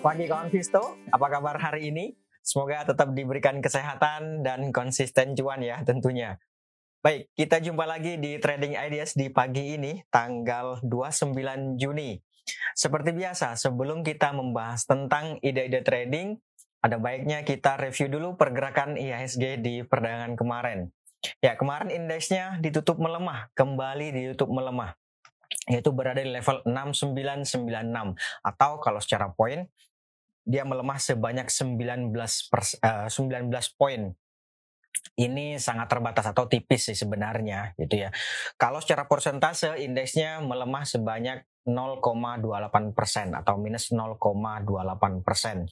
Pagi kawan Visto, apa kabar hari ini? Semoga tetap diberikan kesehatan dan konsisten cuan ya tentunya. Baik, kita jumpa lagi di Trading Ideas di pagi ini, tanggal 29 Juni. Seperti biasa, sebelum kita membahas tentang ide-ide trading, ada baiknya kita review dulu pergerakan IHSG di perdagangan kemarin. Ya, kemarin indeksnya ditutup melemah, kembali ditutup melemah yaitu berada di level 6996 atau kalau secara poin dia melemah sebanyak 19 pers, uh, 19 poin ini sangat terbatas atau tipis sih sebenarnya gitu ya. Kalau secara persentase indeksnya melemah sebanyak 0,28 persen atau minus 0,28 persen.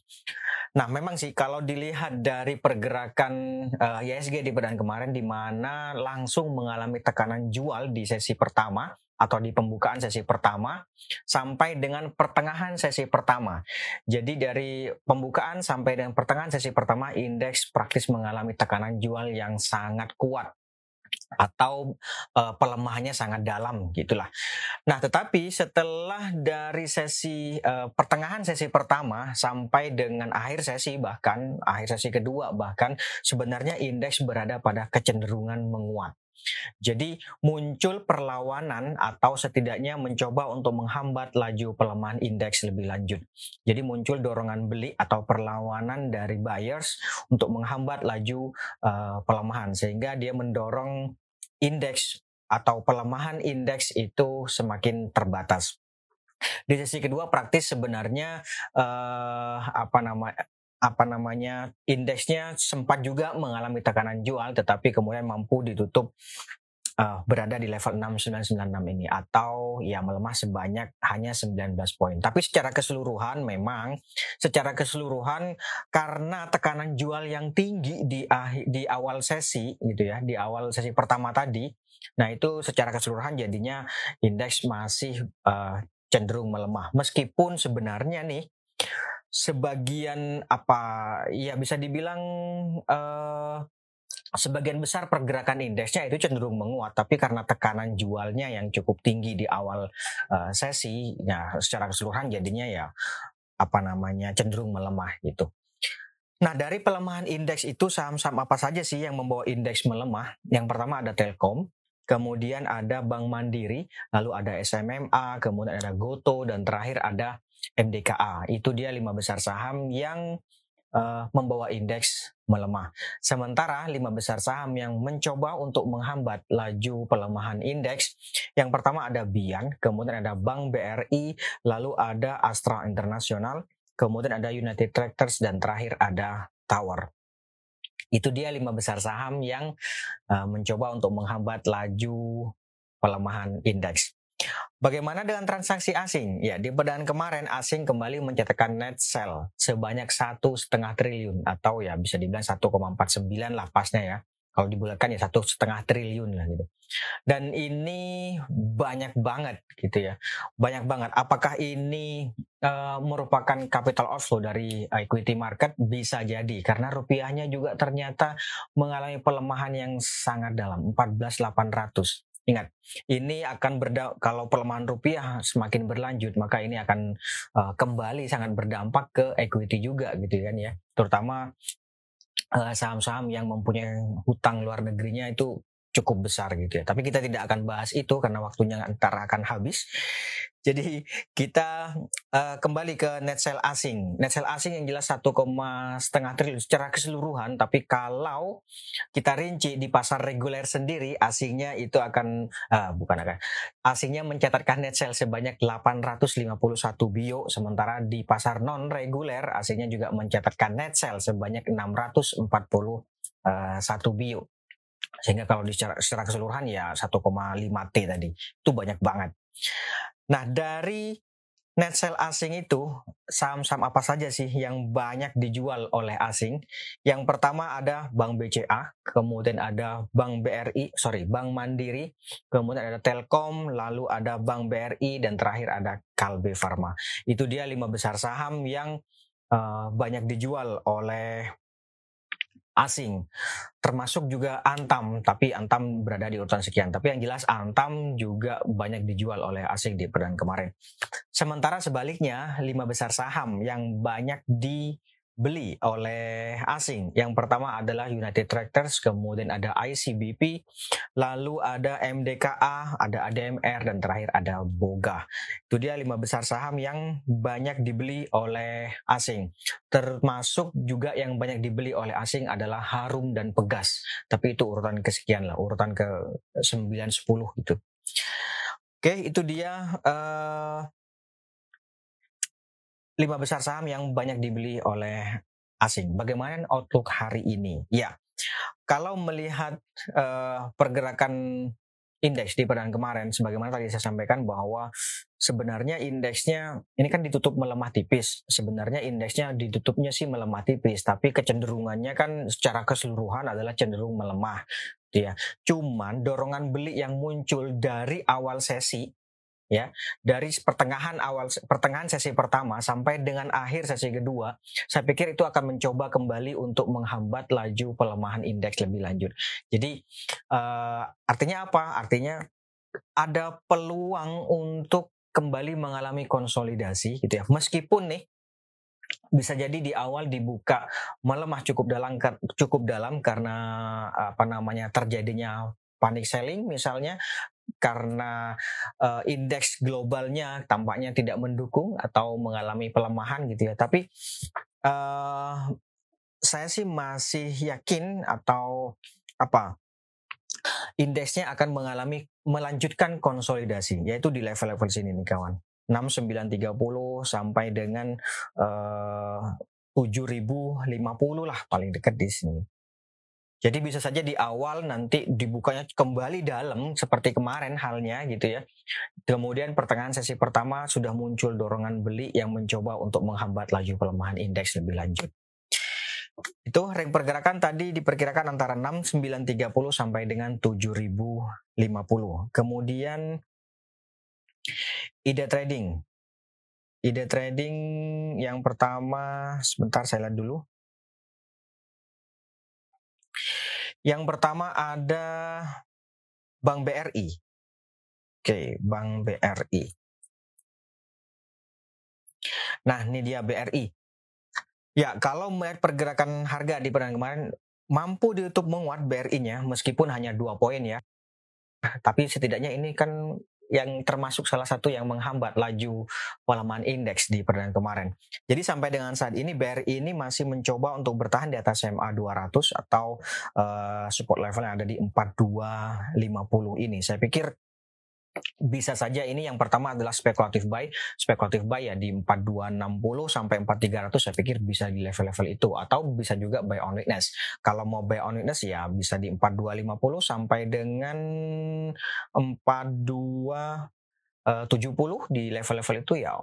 Nah, memang sih kalau dilihat dari pergerakan uh, ISG di pekan kemarin di mana langsung mengalami tekanan jual di sesi pertama atau di pembukaan sesi pertama sampai dengan pertengahan sesi pertama. Jadi dari pembukaan sampai dengan pertengahan sesi pertama indeks praktis mengalami tekanan jual yang sangat kuat atau uh, pelemahannya sangat dalam gitulah. Nah, tetapi setelah dari sesi uh, pertengahan sesi pertama sampai dengan akhir sesi bahkan akhir sesi kedua bahkan sebenarnya indeks berada pada kecenderungan menguat. Jadi muncul perlawanan atau setidaknya mencoba untuk menghambat laju pelemahan indeks lebih lanjut. Jadi muncul dorongan beli atau perlawanan dari buyers untuk menghambat laju uh, pelemahan sehingga dia mendorong indeks atau pelemahan indeks itu semakin terbatas. Di sesi kedua praktis sebenarnya uh, apa nama apa namanya indeksnya sempat juga mengalami tekanan jual tetapi kemudian mampu ditutup uh, berada di level 6996 ini atau ya melemah sebanyak hanya 19 poin. Tapi secara keseluruhan memang secara keseluruhan karena tekanan jual yang tinggi di di awal sesi gitu ya, di awal sesi pertama tadi. Nah, itu secara keseluruhan jadinya indeks masih uh, cenderung melemah. Meskipun sebenarnya nih sebagian apa ya bisa dibilang uh, sebagian besar pergerakan indeksnya itu cenderung menguat tapi karena tekanan jualnya yang cukup tinggi di awal uh, sesi ya secara keseluruhan jadinya ya apa namanya cenderung melemah gitu. Nah, dari pelemahan indeks itu saham-saham apa saja sih yang membawa indeks melemah? Yang pertama ada Telkom, kemudian ada Bank Mandiri, lalu ada SMMA, kemudian ada Goto dan terakhir ada MDKA. Itu dia lima besar saham yang uh, membawa indeks melemah. Sementara lima besar saham yang mencoba untuk menghambat laju pelemahan indeks, yang pertama ada Bian, kemudian ada Bank BRI, lalu ada Astra International, kemudian ada United Tractors dan terakhir ada Tower. Itu dia lima besar saham yang uh, mencoba untuk menghambat laju pelemahan indeks. Bagaimana dengan transaksi asing? Ya, di perdagangan kemarin asing kembali mencatatkan net sell sebanyak satu setengah triliun atau ya bisa dibilang 1,49 lah pasnya ya. Kalau dibulatkan ya satu setengah triliun lah gitu. Dan ini banyak banget gitu ya, banyak banget. Apakah ini uh, merupakan capital outflow dari equity market? Bisa jadi karena rupiahnya juga ternyata mengalami pelemahan yang sangat dalam 14.800 Ingat, ini akan berda kalau pelemahan rupiah semakin berlanjut, maka ini akan uh, kembali sangat berdampak ke equity juga gitu kan ya. Terutama eh, saham-saham uh, yang mempunyai hutang luar negerinya itu cukup besar gitu ya. Tapi kita tidak akan bahas itu karena waktunya ntar akan habis. Jadi kita uh, kembali ke net sale asing. Net sale asing yang jelas satu setengah triliun secara keseluruhan. Tapi kalau kita rinci di pasar reguler sendiri, asingnya itu akan uh, bukan akan asingnya mencatatkan net sale sebanyak 851 bio, sementara di pasar non reguler asingnya juga mencatatkan net sale sebanyak 641 uh, bio. Sehingga kalau secara, secara keseluruhan ya 1,5 T tadi. Itu banyak banget. Nah, dari net sale asing itu saham-saham apa saja sih yang banyak dijual oleh asing? Yang pertama ada Bank BCA, kemudian ada Bank BRI, sorry, Bank Mandiri, kemudian ada Telkom, lalu ada Bank BRI dan terakhir ada Kalbe Farma. Itu dia lima besar saham yang uh, banyak dijual oleh asing. Termasuk juga Antam, tapi Antam berada di urutan sekian. Tapi yang jelas Antam juga banyak dijual oleh asing di perdana kemarin. Sementara sebaliknya, lima besar saham yang banyak di beli oleh asing. Yang pertama adalah United Tractors, kemudian ada ICBP, lalu ada MDKA, ada ADMR, dan terakhir ada Boga. Itu dia lima besar saham yang banyak dibeli oleh asing. Termasuk juga yang banyak dibeli oleh asing adalah Harum dan Pegas. Tapi itu urutan kesekian lah, urutan ke 9-10 gitu. Oke, itu dia uh, lima besar saham yang banyak dibeli oleh asing. Bagaimana outlook hari ini? Ya, kalau melihat uh, pergerakan indeks di perdagangan kemarin, sebagaimana tadi saya sampaikan bahwa sebenarnya indeksnya ini kan ditutup melemah tipis. Sebenarnya indeksnya ditutupnya sih melemah tipis, tapi kecenderungannya kan secara keseluruhan adalah cenderung melemah. Ya, cuman dorongan beli yang muncul dari awal sesi ya dari pertengahan awal pertengahan sesi pertama sampai dengan akhir sesi kedua saya pikir itu akan mencoba kembali untuk menghambat laju pelemahan indeks lebih lanjut. Jadi uh, artinya apa? Artinya ada peluang untuk kembali mengalami konsolidasi gitu ya. Meskipun nih bisa jadi di awal dibuka melemah cukup dalam cukup dalam karena apa namanya terjadinya panic selling misalnya karena uh, indeks globalnya tampaknya tidak mendukung atau mengalami pelemahan gitu ya. Tapi uh, saya sih masih yakin atau apa indeksnya akan mengalami melanjutkan konsolidasi yaitu di level-level sini nih kawan. 6930 sampai dengan uh, 7050 lah paling dekat di sini. Jadi bisa saja di awal nanti dibukanya kembali dalam seperti kemarin halnya gitu ya. Kemudian pertengahan sesi pertama sudah muncul dorongan beli yang mencoba untuk menghambat laju pelemahan indeks lebih lanjut. Itu ring pergerakan tadi diperkirakan antara 6930 sampai dengan 7050. Kemudian ide trading. Ide trading yang pertama sebentar saya lihat dulu. Yang pertama ada Bank BRI. Oke, Bank BRI. Nah, ini dia BRI. Ya, kalau melihat pergerakan harga di perdagangan kemarin, mampu ditutup menguat BRI-nya meskipun hanya dua poin ya. Tapi setidaknya ini kan yang termasuk salah satu yang menghambat laju pelemahan indeks di perdagangan kemarin. Jadi sampai dengan saat ini BRI ini masih mencoba untuk bertahan di atas MA 200 atau uh, support level yang ada di 4250 ini. Saya pikir bisa saja ini yang pertama adalah spekulatif buy. Spekulatif buy ya di 4260 sampai 4300 saya pikir bisa di level-level itu atau bisa juga buy on weakness. Kalau mau buy on weakness ya bisa di 4250 sampai dengan 4270 eh, di level-level itu ya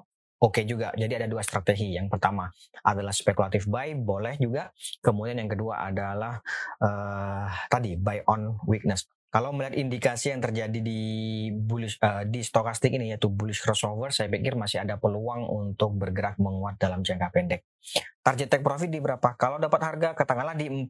oke okay juga. Jadi ada dua strategi. Yang pertama adalah spekulatif buy, boleh juga. Kemudian yang kedua adalah uh, tadi buy on weakness. Kalau melihat indikasi yang terjadi di bullish uh, di stokastik ini yaitu bullish crossover, saya pikir masih ada peluang untuk bergerak menguat dalam jangka pendek. Target take profit di berapa? Kalau dapat harga katakanlah di 4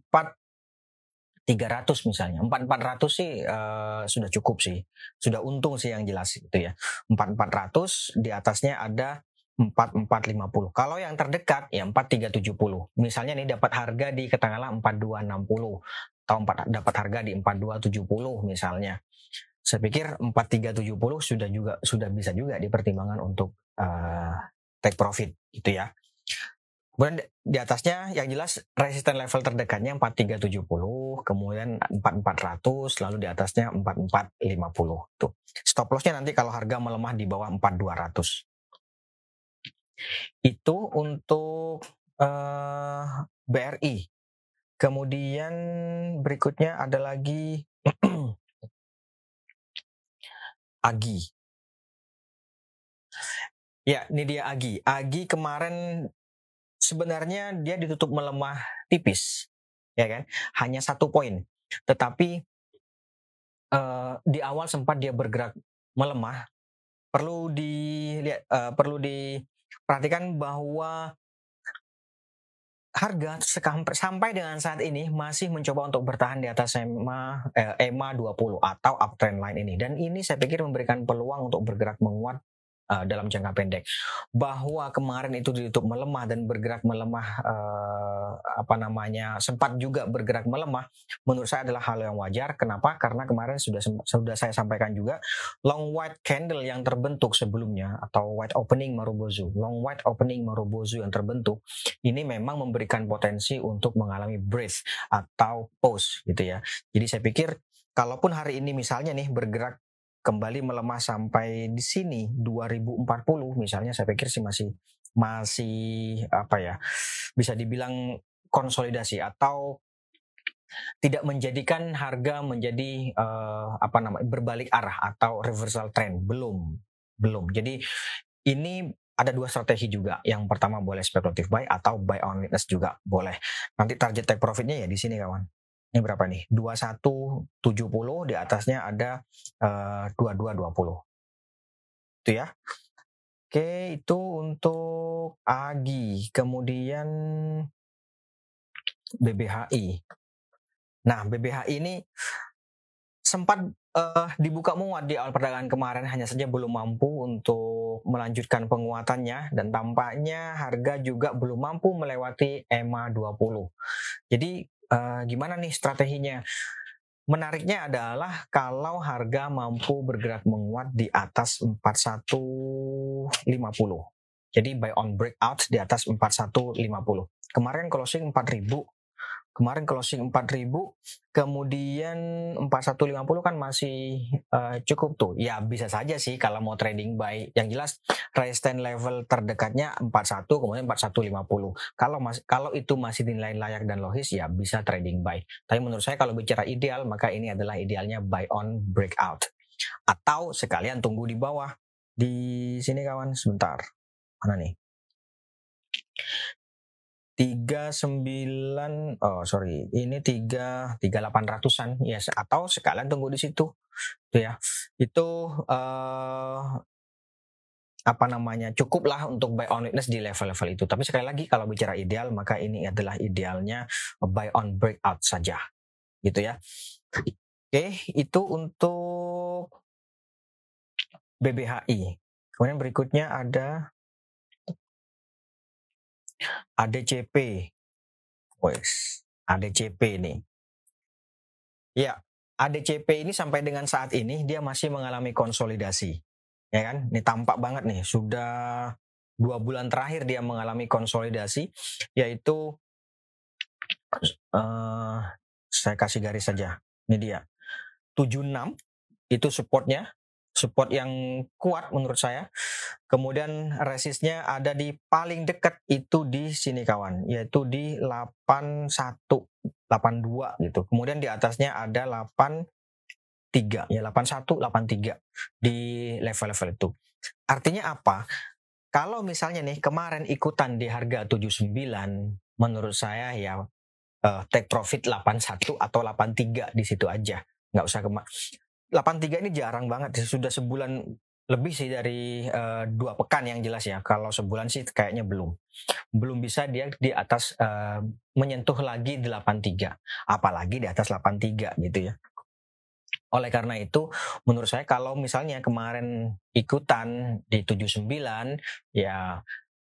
300 misalnya. 4400 sih uh, sudah cukup sih. Sudah untung sih yang jelas itu ya. 4400 di atasnya ada 4450. Kalau yang terdekat ya 4370. Misalnya nih dapat harga di katakanlah 4260 atau 4, dapat harga di 4270 misalnya. Saya pikir 4370 sudah juga sudah bisa juga dipertimbangkan untuk uh, take profit gitu ya. Kemudian di atasnya yang jelas resisten level terdekatnya 4370, kemudian 4400, lalu di atasnya 4450 tuh. Stop lossnya nanti kalau harga melemah di bawah 4200. Itu untuk uh, eh, BRI. Kemudian berikutnya ada lagi Agi. Ya, ini dia Agi. Agi kemarin sebenarnya dia ditutup melemah tipis, ya kan? Hanya satu poin. Tetapi uh, di awal sempat dia bergerak melemah. Perlu dilihat, uh, perlu diperhatikan bahwa harga sampai dengan saat ini masih mencoba untuk bertahan di atas EMA eh, EMA 20 atau uptrend line ini. Dan ini saya pikir memberikan peluang untuk bergerak menguat uh, dalam jangka pendek. Bahwa kemarin itu ditutup melemah dan bergerak melemah uh, apa namanya sempat juga bergerak melemah, menurut saya adalah hal yang wajar. Kenapa? Karena kemarin sudah sudah saya sampaikan juga long white candle yang terbentuk sebelumnya atau white opening Marubozu, long white opening Marubozu yang terbentuk ini memang memberikan potensi untuk mengalami breath atau pause gitu ya. Jadi saya pikir kalaupun hari ini misalnya nih bergerak kembali melemah sampai di sini 2040 misalnya saya pikir sih masih masih apa ya bisa dibilang konsolidasi atau tidak menjadikan harga menjadi uh, apa namanya berbalik arah atau reversal trend belum belum jadi ini ada dua strategi juga. Yang pertama boleh spekulatif buy atau buy on weakness juga boleh. Nanti target take profitnya ya di sini kawan ini berapa nih? 2170 di atasnya ada uh, 2220. Itu ya. Oke, itu untuk AGI. Kemudian BBHI. Nah, BBHI ini sempat uh, dibuka menguat di awal perdagangan kemarin hanya saja belum mampu untuk melanjutkan penguatannya dan tampaknya harga juga belum mampu melewati EMA 20. Jadi uh, gimana nih strateginya? Menariknya adalah kalau harga mampu bergerak menguat di atas 4150. Jadi buy on breakout di atas 4150. Kemarin closing 4000 Kemarin closing 4000, kemudian 4150 kan masih uh, cukup tuh. Ya bisa saja sih kalau mau trading buy. Yang jelas resistance level terdekatnya 41 kemudian 4150. Kalau mas kalau itu masih dinilai layak dan logis ya bisa trading buy. Tapi menurut saya kalau bicara ideal maka ini adalah idealnya buy on breakout. Atau sekalian tunggu di bawah. Di sini kawan sebentar. Mana nih? Tiga sembilan oh sorry. Ini tiga tiga delapan ratusan. Ya atau sekalian tunggu di situ. Tuh ya. Itu uh, apa namanya cukuplah untuk buy on weakness di level-level itu. Tapi sekali lagi kalau bicara ideal maka ini adalah idealnya buy on breakout saja. Gitu ya. Oke itu untuk BBHI kemudian berikutnya ada ADCP. Wes, ADCP nih. Ya, ADCP ini sampai dengan saat ini dia masih mengalami konsolidasi. Ya kan? Ini tampak banget nih, sudah dua bulan terakhir dia mengalami konsolidasi, yaitu uh, saya kasih garis saja. Ini dia. 76 itu supportnya support yang kuat menurut saya. Kemudian resistnya ada di paling dekat itu di sini kawan, yaitu di 81 82 gitu. Kemudian di atasnya ada 83 ya 81 83 di level-level itu. Artinya apa? Kalau misalnya nih kemarin ikutan di harga 79 menurut saya ya uh, take profit 81 atau 83 di situ aja. nggak usah kema 83 ini jarang banget. Sudah sebulan lebih sih dari uh, dua pekan yang jelas ya. Kalau sebulan sih kayaknya belum. Belum bisa dia di atas uh, menyentuh lagi 83 apalagi di atas 83 gitu ya. Oleh karena itu menurut saya kalau misalnya kemarin ikutan di 79 ya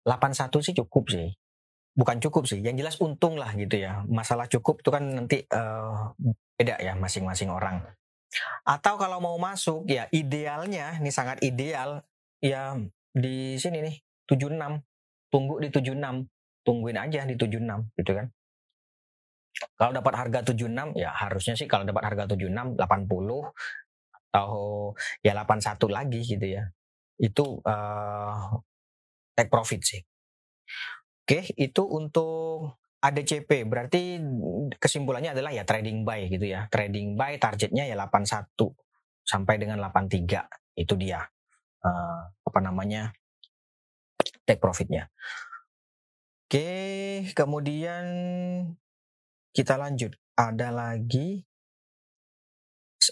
81 sih cukup sih. Bukan cukup sih yang jelas untung lah gitu ya. Masalah cukup itu kan nanti uh, beda ya masing-masing orang atau kalau mau masuk ya idealnya ini sangat ideal ya di sini nih 76. Tunggu di 76. Tungguin aja di 76 gitu kan. Kalau dapat harga 76 ya harusnya sih kalau dapat harga 76 80 atau ya 81 lagi gitu ya. Itu uh, take profit sih. Oke, itu untuk ADCP berarti kesimpulannya adalah ya trading buy gitu ya. Trading buy targetnya ya 81 sampai dengan 83 itu dia uh, apa namanya take profitnya. Oke, kemudian kita lanjut. Ada lagi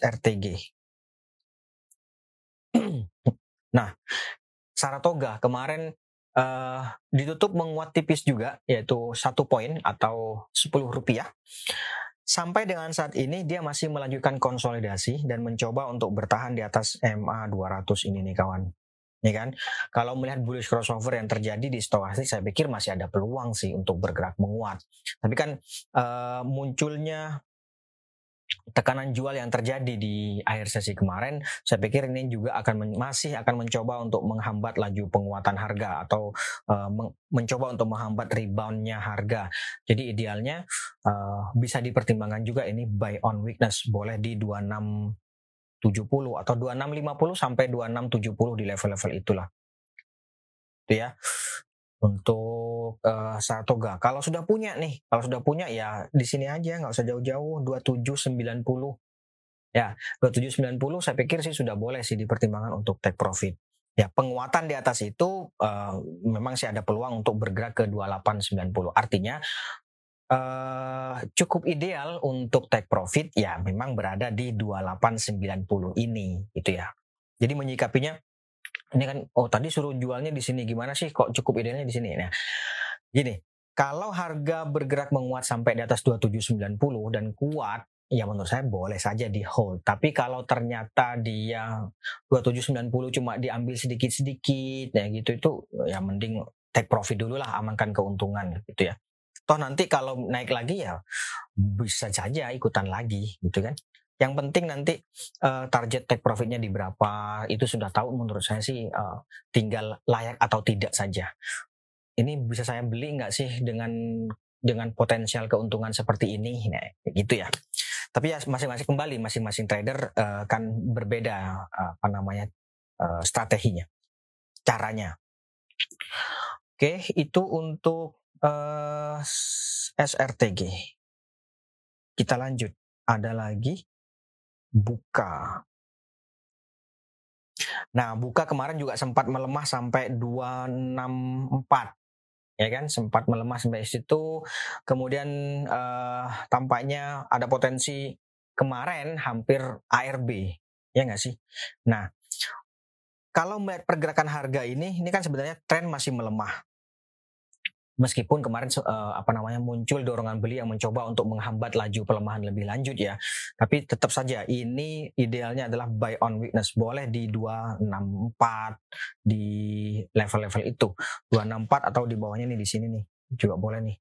RTG. nah, Saratoga kemarin uh, ditutup menguat tipis juga yaitu satu poin atau 10 rupiah. Sampai dengan saat ini dia masih melanjutkan konsolidasi dan mencoba untuk bertahan di atas MA 200 ini nih kawan. Ya kan? Kalau melihat bullish crossover yang terjadi di stokastik saya pikir masih ada peluang sih untuk bergerak menguat. Tapi kan uh, munculnya tekanan jual yang terjadi di akhir sesi kemarin, saya pikir ini juga akan masih akan mencoba untuk menghambat laju penguatan harga atau uh, mencoba untuk menghambat reboundnya harga. Jadi idealnya uh, bisa dipertimbangkan juga ini buy on weakness boleh di 2670 atau 2650 sampai 2670 di level-level itulah. Itu ya untuk uh, Saratoga. Kalau sudah punya nih, kalau sudah punya ya di sini aja nggak usah jauh-jauh 2790. Ya, 2790 saya pikir sih sudah boleh sih dipertimbangkan untuk take profit. Ya, penguatan di atas itu uh, memang sih ada peluang untuk bergerak ke 2890. Artinya uh, cukup ideal untuk take profit ya memang berada di 2890 ini gitu ya. Jadi menyikapinya ini kan oh tadi suruh jualnya di sini. Gimana sih kok cukup idealnya di sini? Nah gini. Kalau harga bergerak menguat sampai di atas 2790 dan kuat ya menurut saya boleh saja di hold. Tapi kalau ternyata dia 2790 cuma diambil sedikit-sedikit ya gitu itu ya mending take profit dulu lah amankan keuntungan gitu ya. Toh nanti kalau naik lagi ya bisa saja ikutan lagi gitu kan yang penting nanti uh, target take profitnya di berapa itu sudah tahu menurut saya sih uh, tinggal layak atau tidak saja. Ini bisa saya beli nggak sih dengan dengan potensial keuntungan seperti ini, nah, gitu ya. Tapi ya masing-masing kembali masing-masing trader uh, kan berbeda uh, apa namanya uh, strateginya, caranya. Oke, itu untuk uh, SRTG. Kita lanjut. Ada lagi buka. Nah, buka kemarin juga sempat melemah sampai 264 ya kan? Sempat melemah sampai situ. Kemudian uh, tampaknya ada potensi kemarin hampir ARB ya nggak sih? Nah kalau melihat pergerakan harga ini ini kan sebenarnya tren masih melemah meskipun kemarin uh, apa namanya muncul dorongan beli yang mencoba untuk menghambat laju pelemahan lebih lanjut ya. Tapi tetap saja ini idealnya adalah buy on weakness. Boleh di 264 di level-level itu. 264 atau di bawahnya nih di sini nih. Juga boleh nih.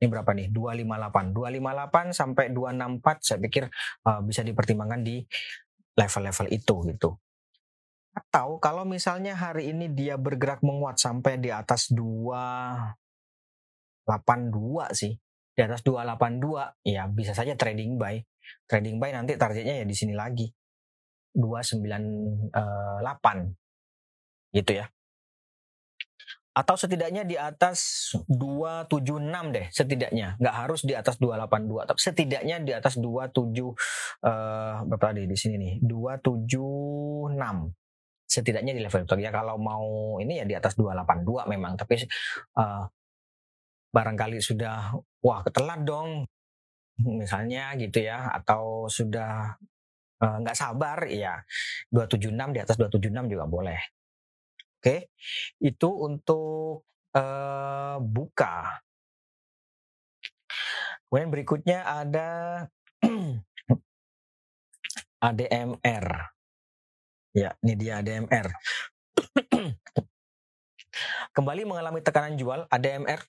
Ini berapa nih? 258. 258 sampai 264 saya pikir uh, bisa dipertimbangkan di level-level itu gitu. Atau kalau misalnya hari ini dia bergerak menguat sampai di atas 282 sih. Di atas 282 ya bisa saja trading buy. Trading buy nanti targetnya ya di sini lagi. 298 gitu ya. Atau setidaknya di atas 276 deh setidaknya. Nggak harus di atas 282 tapi setidaknya di atas 27 uh, berapa tadi di sini nih? 276 setidaknya di level itu ya kalau mau ini ya di atas 282 memang tapi uh, barangkali sudah wah ketelat dong misalnya gitu ya atau sudah uh, nggak sabar ya 276 di atas 276 juga boleh. Oke itu untuk uh, buka. Kemudian berikutnya ada ADMR Ya, ini dia ADMR. Kembali mengalami tekanan jual, ADMR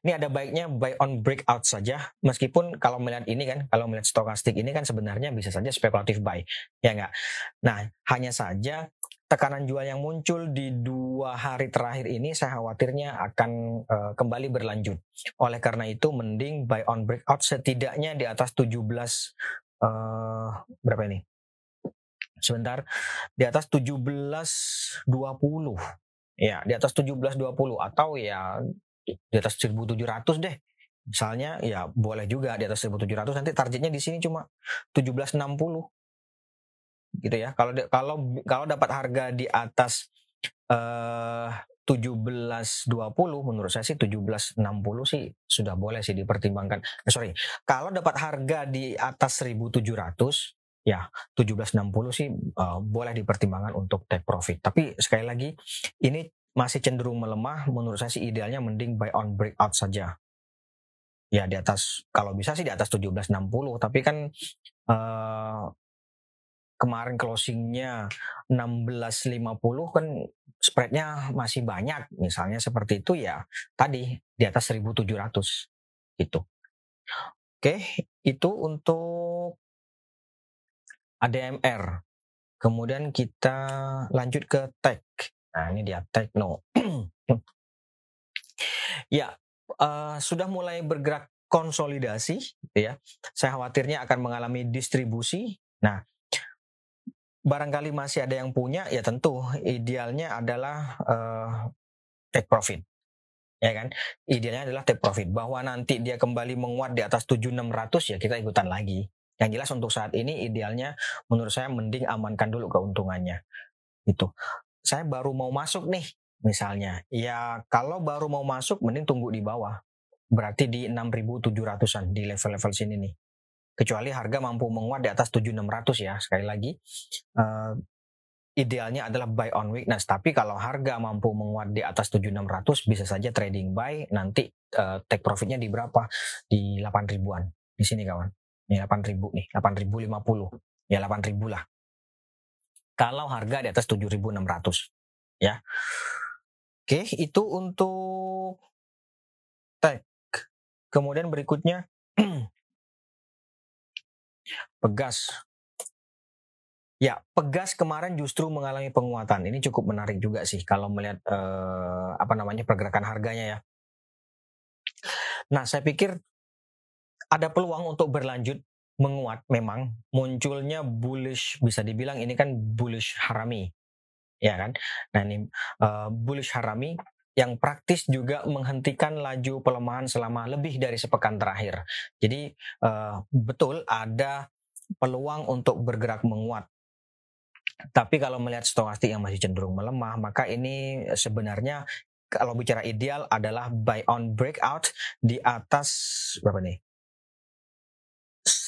ini ada baiknya buy on breakout saja. Meskipun kalau melihat ini kan kalau melihat stokastik ini kan sebenarnya bisa saja spekulatif buy ya enggak nah hanya saja tekanan jual yang muncul di dua hari terakhir ini saya khawatirnya akan uh, kembali berlanjut. Oleh karena itu mending buy on breakout setidaknya di atas 17 uh, eh, berapa ini sebentar di atas 1720 ya di atas 1720 atau ya di atas 1700 deh. Misalnya ya boleh juga di atas 1700 nanti targetnya di sini cuma 1760 gitu ya kalau kalau kalau dapat harga di atas uh, 1720 menurut saya sih 1760 sih sudah boleh sih dipertimbangkan. Eh, sorry, kalau dapat harga di atas 1700 ya 1760 sih uh, boleh dipertimbangkan untuk take profit. Tapi sekali lagi ini masih cenderung melemah. Menurut saya sih idealnya mending buy on breakout saja. Ya di atas kalau bisa sih di atas 1760. Tapi kan uh, kemarin closingnya 1650 kan spreadnya masih banyak. Misalnya seperti itu ya tadi di atas 1700 gitu. Oke, itu untuk ADMR. Kemudian kita lanjut ke tech. Nah, ini dia techno. ya, uh, sudah mulai bergerak konsolidasi, ya. Saya khawatirnya akan mengalami distribusi. Nah, barangkali masih ada yang punya, ya tentu idealnya adalah uh, take profit ya kan idealnya adalah take profit bahwa nanti dia kembali menguat di atas 7600 ya kita ikutan lagi yang jelas untuk saat ini idealnya menurut saya mending amankan dulu keuntungannya itu saya baru mau masuk nih misalnya ya kalau baru mau masuk mending tunggu di bawah berarti di 6700-an di level-level sini nih kecuali harga mampu menguat di atas 7600 ya sekali lagi uh, idealnya adalah buy on weakness. Tapi kalau harga mampu menguat di atas 7600 bisa saja trading buy nanti uh, take profitnya di berapa? Di 8 ribuan. Di sini kawan. Ini 8000 nih, 8050. Ya 8000 lah. Kalau harga di atas 7600 ya. Oke, itu untuk tech. Kemudian berikutnya Pegas Ya, Pegas kemarin justru mengalami penguatan. Ini cukup menarik juga sih kalau melihat eh, apa namanya pergerakan harganya ya. Nah, saya pikir ada peluang untuk berlanjut menguat. Memang munculnya bullish bisa dibilang ini kan bullish harami. Ya kan? Nah ini uh, bullish harami yang praktis juga menghentikan laju pelemahan selama lebih dari sepekan terakhir. Jadi uh, betul ada peluang untuk bergerak menguat. Tapi kalau melihat stokastik yang masih cenderung melemah, maka ini sebenarnya kalau bicara ideal adalah buy on breakout di atas berapa nih?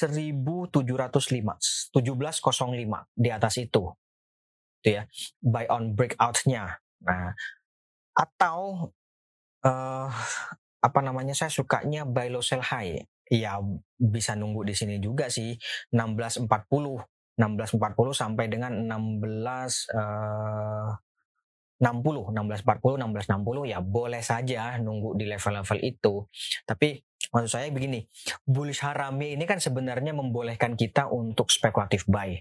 1705, 1705 di atas itu. Itu ya, buy on breakout-nya. Nah, atau uh, apa namanya saya sukanya buy low sell high. Ya bisa nunggu di sini juga sih 1640 1640 sampai dengan 16 uh, 60, 1640, 1660 ya boleh saja nunggu di level-level itu. Tapi maksud saya begini, bullish harami ini kan sebenarnya membolehkan kita untuk spekulatif buy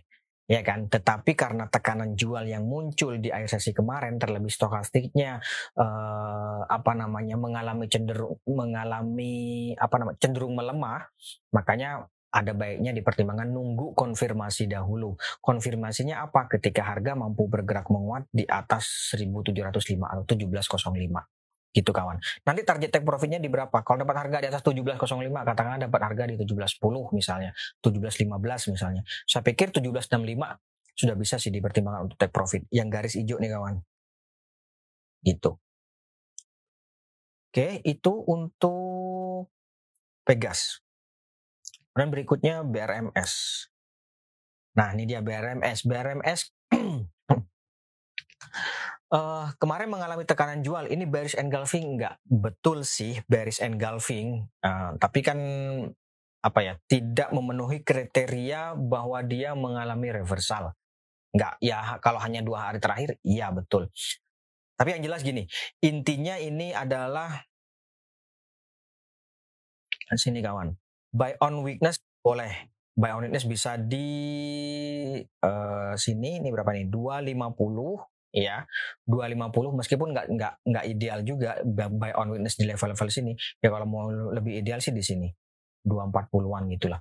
ya kan tetapi karena tekanan jual yang muncul di akhir sesi kemarin terlebih stokastiknya eh, apa namanya mengalami cenderung mengalami apa namanya cenderung melemah makanya ada baiknya dipertimbangkan nunggu konfirmasi dahulu. Konfirmasinya apa? Ketika harga mampu bergerak menguat di atas 1705 atau 1705 gitu kawan. Nanti target take profitnya di berapa? Kalau dapat harga di atas 1705, katakanlah dapat harga di 1710 misalnya, 1715 misalnya. Saya pikir 1765 sudah bisa sih dipertimbangkan untuk take profit. Yang garis hijau nih kawan. Gitu. Oke, itu untuk Pegas. Kemudian berikutnya BRMS. Nah, ini dia BRMS. BRMS uh, eh, kemarin mengalami tekanan jual. Ini bearish engulfing enggak? Betul sih bearish engulfing. Uh, tapi kan apa ya? Tidak memenuhi kriteria bahwa dia mengalami reversal. Enggak, ya kalau hanya dua hari terakhir, iya betul. Tapi yang jelas gini, intinya ini adalah sini kawan buy on weakness boleh buy on weakness bisa di uh, sini ini berapa nih 250 ya 250 meskipun nggak nggak nggak ideal juga buy on weakness di level-level sini. Ya kalau mau lebih ideal sih di sini. 240-an gitulah.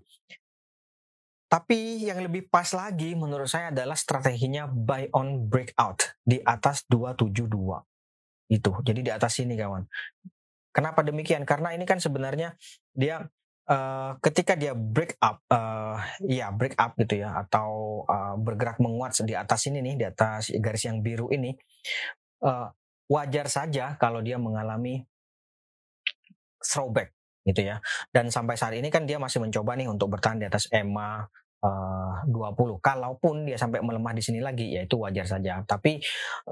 Tapi yang lebih pas lagi menurut saya adalah strateginya buy on breakout di atas 272 itu. Jadi di atas sini kawan. Kenapa demikian? Karena ini kan sebenarnya dia uh, ketika dia break up, uh, ya break up gitu ya, atau uh, bergerak menguat di atas ini nih, di atas garis yang biru ini, uh, wajar saja kalau dia mengalami throwback gitu ya. Dan sampai saat ini kan dia masih mencoba nih untuk bertahan di atas EMA uh, 20. Kalaupun dia sampai melemah di sini lagi, ya itu wajar saja. Tapi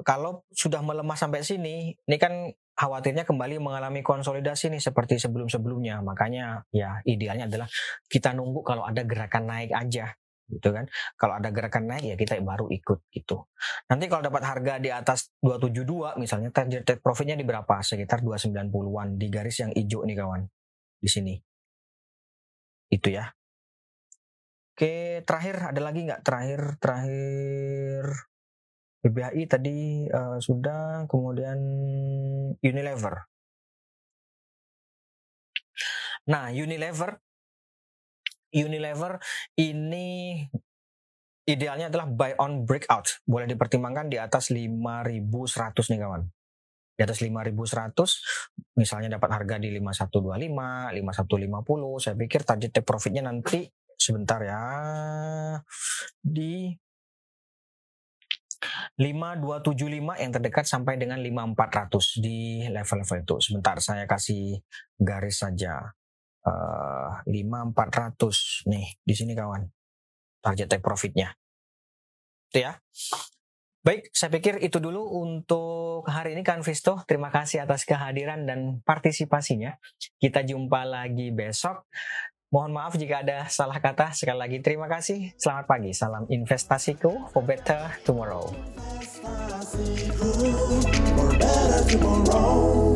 kalau sudah melemah sampai sini, ini kan khawatirnya kembali mengalami konsolidasi nih seperti sebelum-sebelumnya. Makanya ya idealnya adalah kita nunggu kalau ada gerakan naik aja gitu kan. Kalau ada gerakan naik ya kita baru ikut gitu. Nanti kalau dapat harga di atas 272 misalnya target profitnya di berapa? Sekitar 290-an di garis yang hijau nih kawan. Di sini. Itu ya. Oke, terakhir ada lagi nggak? Terakhir, terakhir BBHI tadi uh, sudah, kemudian Unilever. Nah, Unilever Unilever ini idealnya adalah buy on breakout. Boleh dipertimbangkan di atas 5100 nih kawan. Di atas 5100 misalnya dapat harga di 5125, 5150, saya pikir target take profitnya nanti sebentar ya di 5275 yang terdekat sampai dengan 5400 di level-level itu. Sebentar saya kasih garis saja. Uh, eh, 5400 nih di sini kawan. Target take profitnya. Itu ya. Baik, saya pikir itu dulu untuk hari ini kan Visto. Terima kasih atas kehadiran dan partisipasinya. Kita jumpa lagi besok. Mohon maaf jika ada salah kata. Sekali lagi terima kasih. Selamat pagi. Salam investasiku for better tomorrow. For better tomorrow.